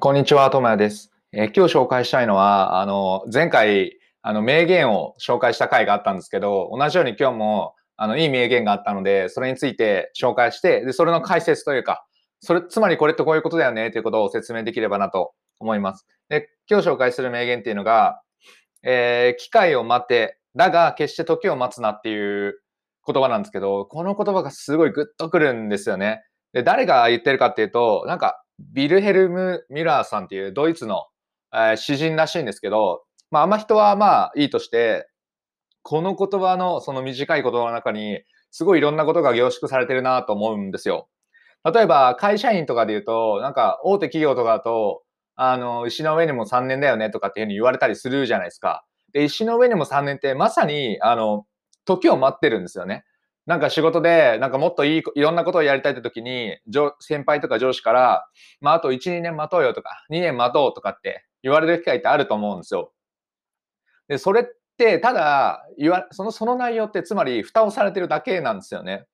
こんにちは、ともやです。えー今日紹介したいのは、あの、前回、あの、名言を紹介した回があったんですけど、同じように今日も、あの、いい名言があったので、それについて紹介して、で、それの解説というか、それ、つまりこれってこういうことだよね、ということを説明できればなと思います。で、今日紹介する名言っていうのが、えー機会を待て、だが決して時を待つなっていう言葉なんですけど、この言葉がすごいグッとくるんですよね。で、誰が言ってるかっていうと、なんか、ビルヘルム・ミュラーさんっていうドイツの、えー詩人らしいんですけど、まあ、あんま人はまあいいとして、この言葉の、その短い言葉の中に、すごいいろんなことが凝縮されてるなと思うんですよ。例えば、会社員とかで言うと、なんか大手企業とかだと、あの、石の上にも3年だよねとかっていうふうに言われたりするじゃないですか。で、石の上にも3年ってまさに、あの、時を待ってるんですよね。なんか仕事で、なんかもっといい、いろんなことをやりたいって時に、上先輩とか上司から、まあ、あと1、2年待とうよとか、2年待とうとかって言われる機会ってあると思うんですよ。で、それって、ただ、言わ、その、その内容って、つまり、蓋をされてるだけなんですよね。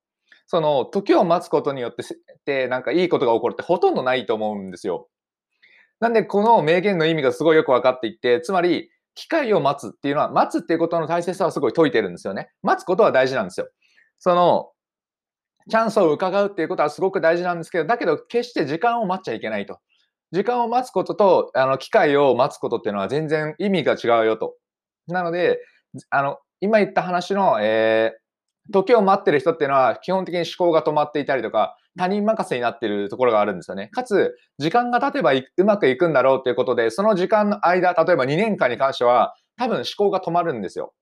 その、時を待つことによってせ、って、なんかいいことが起こるってほとんどないと思うんですよ。なんで、この名言の意味がすごいよく分かっていて、つまり、機会を待つっていうのは、待つっていうことの大切さをすごい説いてるんですよね。待つことは大事なんですよ。その、チャンスを伺うっていうことはすごく大事なんですけど、だけど決して時間を待っちゃいけないと。時間を待つことと、あの、機会を待つことっていうのは全然意味が違うよと。なので、あの、今言った話の、えー時を待ってる人っていうのは基本的に思考が止まっていたりとか、他人任せになってるところがあるんですよね。かつ、時間が経てばうまくいくんだろうっていうことで、その時間の間、例えば2年間に関しては、多分思考が止まるんですよ。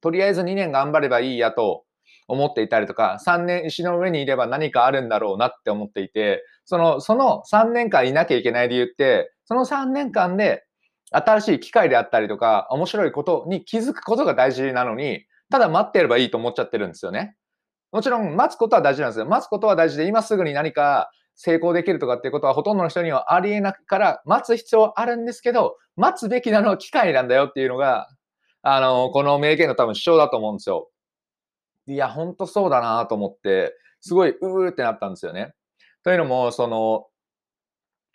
とりあえず2年頑張ればいいやと思っていたりとか、3年石の上にいれば何かあるんだろうなって思っていて、その、その3年間いなきゃいけない理由って、その3年間で新しい機会であったりとか、面白いことに気づくことが大事なのに、ただ待ってればいいと思っちゃってるんですよね。もちろん待つことは大事なんですよ。待つことは大事で、今すぐに何か成功できるとかっていうことはほとんどの人にはありえないから、待つ必要はあるんですけど、待つべきなのは機会なんだよっていうのが、あの、この名言の多分主張だと思うんですよ。いや、ほんとそうだなと思って、すごい、うーってなったんですよね。というのも、その、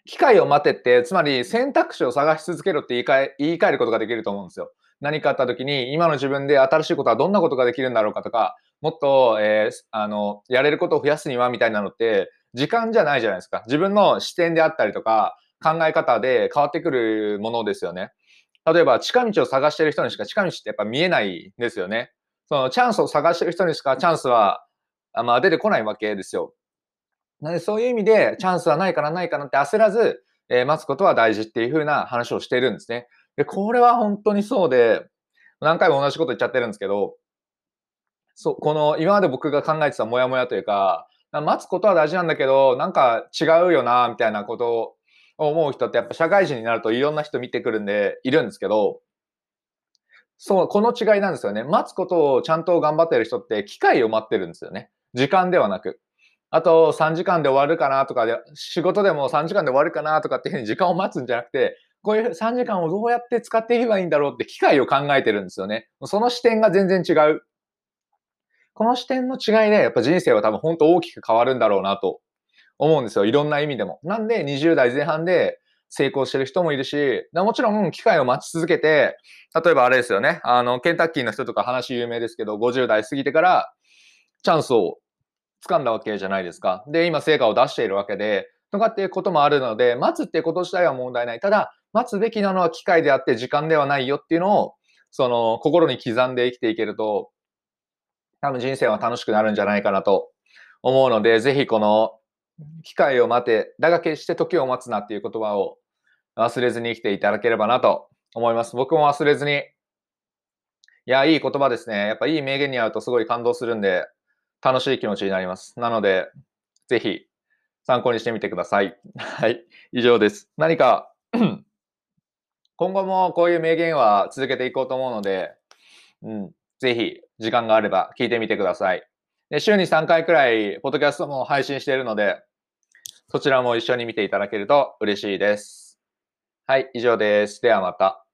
機会を待てって、つまり選択肢を探し続けろって言い換え言い換えることができると思うんですよ。何かあった時に、今の自分で新しいことはどんなことができるんだろうかとか、もっと、えーあの、やれることを増やすにはみたいなのって、時間じゃないじゃないですか。自分の視点であったりとか、考え方で変わってくるものですよね。例えば、近道を探してる人にしか近道ってやっぱ見えないんですよね。そのチャンスを探してる人にしかチャンスは、あまあ、出てこないわけですよ。なので、そういう意味で、チャンスはないかな、ないかなって焦らず、えー待つことは大事っていう風な話をしているんですね。で、これは本当にそうで、何回も同じこと言っちゃってるんですけど、そう、この今まで僕が考えてたモヤモヤというか、な待つことは大事なんだけど、なんか違うよな、みたいなことを思う人ってやっぱ社会人になるといろんな人見てくるんで、いるんですけど、そう、この違いなんですよね。待つことをちゃんと頑張ってる人って機会を待ってるんですよね。時間ではなく。あと3時間で終わるかなとかで、仕事でも3時間で終わるかなとかっていうふうに時間を待つんじゃなくて、こういう3時間をどうやって使っていけばいいんだろうって機会を考えてるんですよね。その視点が全然違う。この視点の違いで、やっぱ人生は多分本当大きく変わるんだろうなと思うんですよ。いろんな意味でも。なんで20代前半で成功してる人もいるし、もちろん機会を待ち続けて、例えばあれですよね。あの、ケンタッキーの人とか話有名ですけど、50代過ぎてからチャンスを掴んだわけじゃないですか。で、今成果を出しているわけで、とかっていうこともあるので、待つってこと自体は問題ない。ただ、待つべきなのは機会であって時間ではないよっていうのを、その、心に刻んで生きていけると、多分人生は楽しくなるんじゃないかなと思うので、ぜひこの、機会を待て、だが決して時を待つなっていう言葉を忘れずに生きていただければなと思います。僕も忘れずに。いや、いい言葉ですね。やっぱいい名言に会うとすごい感動するんで、楽しい気持ちになります。なので、ぜひ参考にしてみてください。はい。以上です。何か、今後もこういう名言は続けていこうと思うので、うん、ぜひ時間があれば聞いてみてください。で週に3回くらい、ポッドキャストも配信しているので、そちらも一緒に見ていただけると嬉しいです。はい、以上です。ではまた。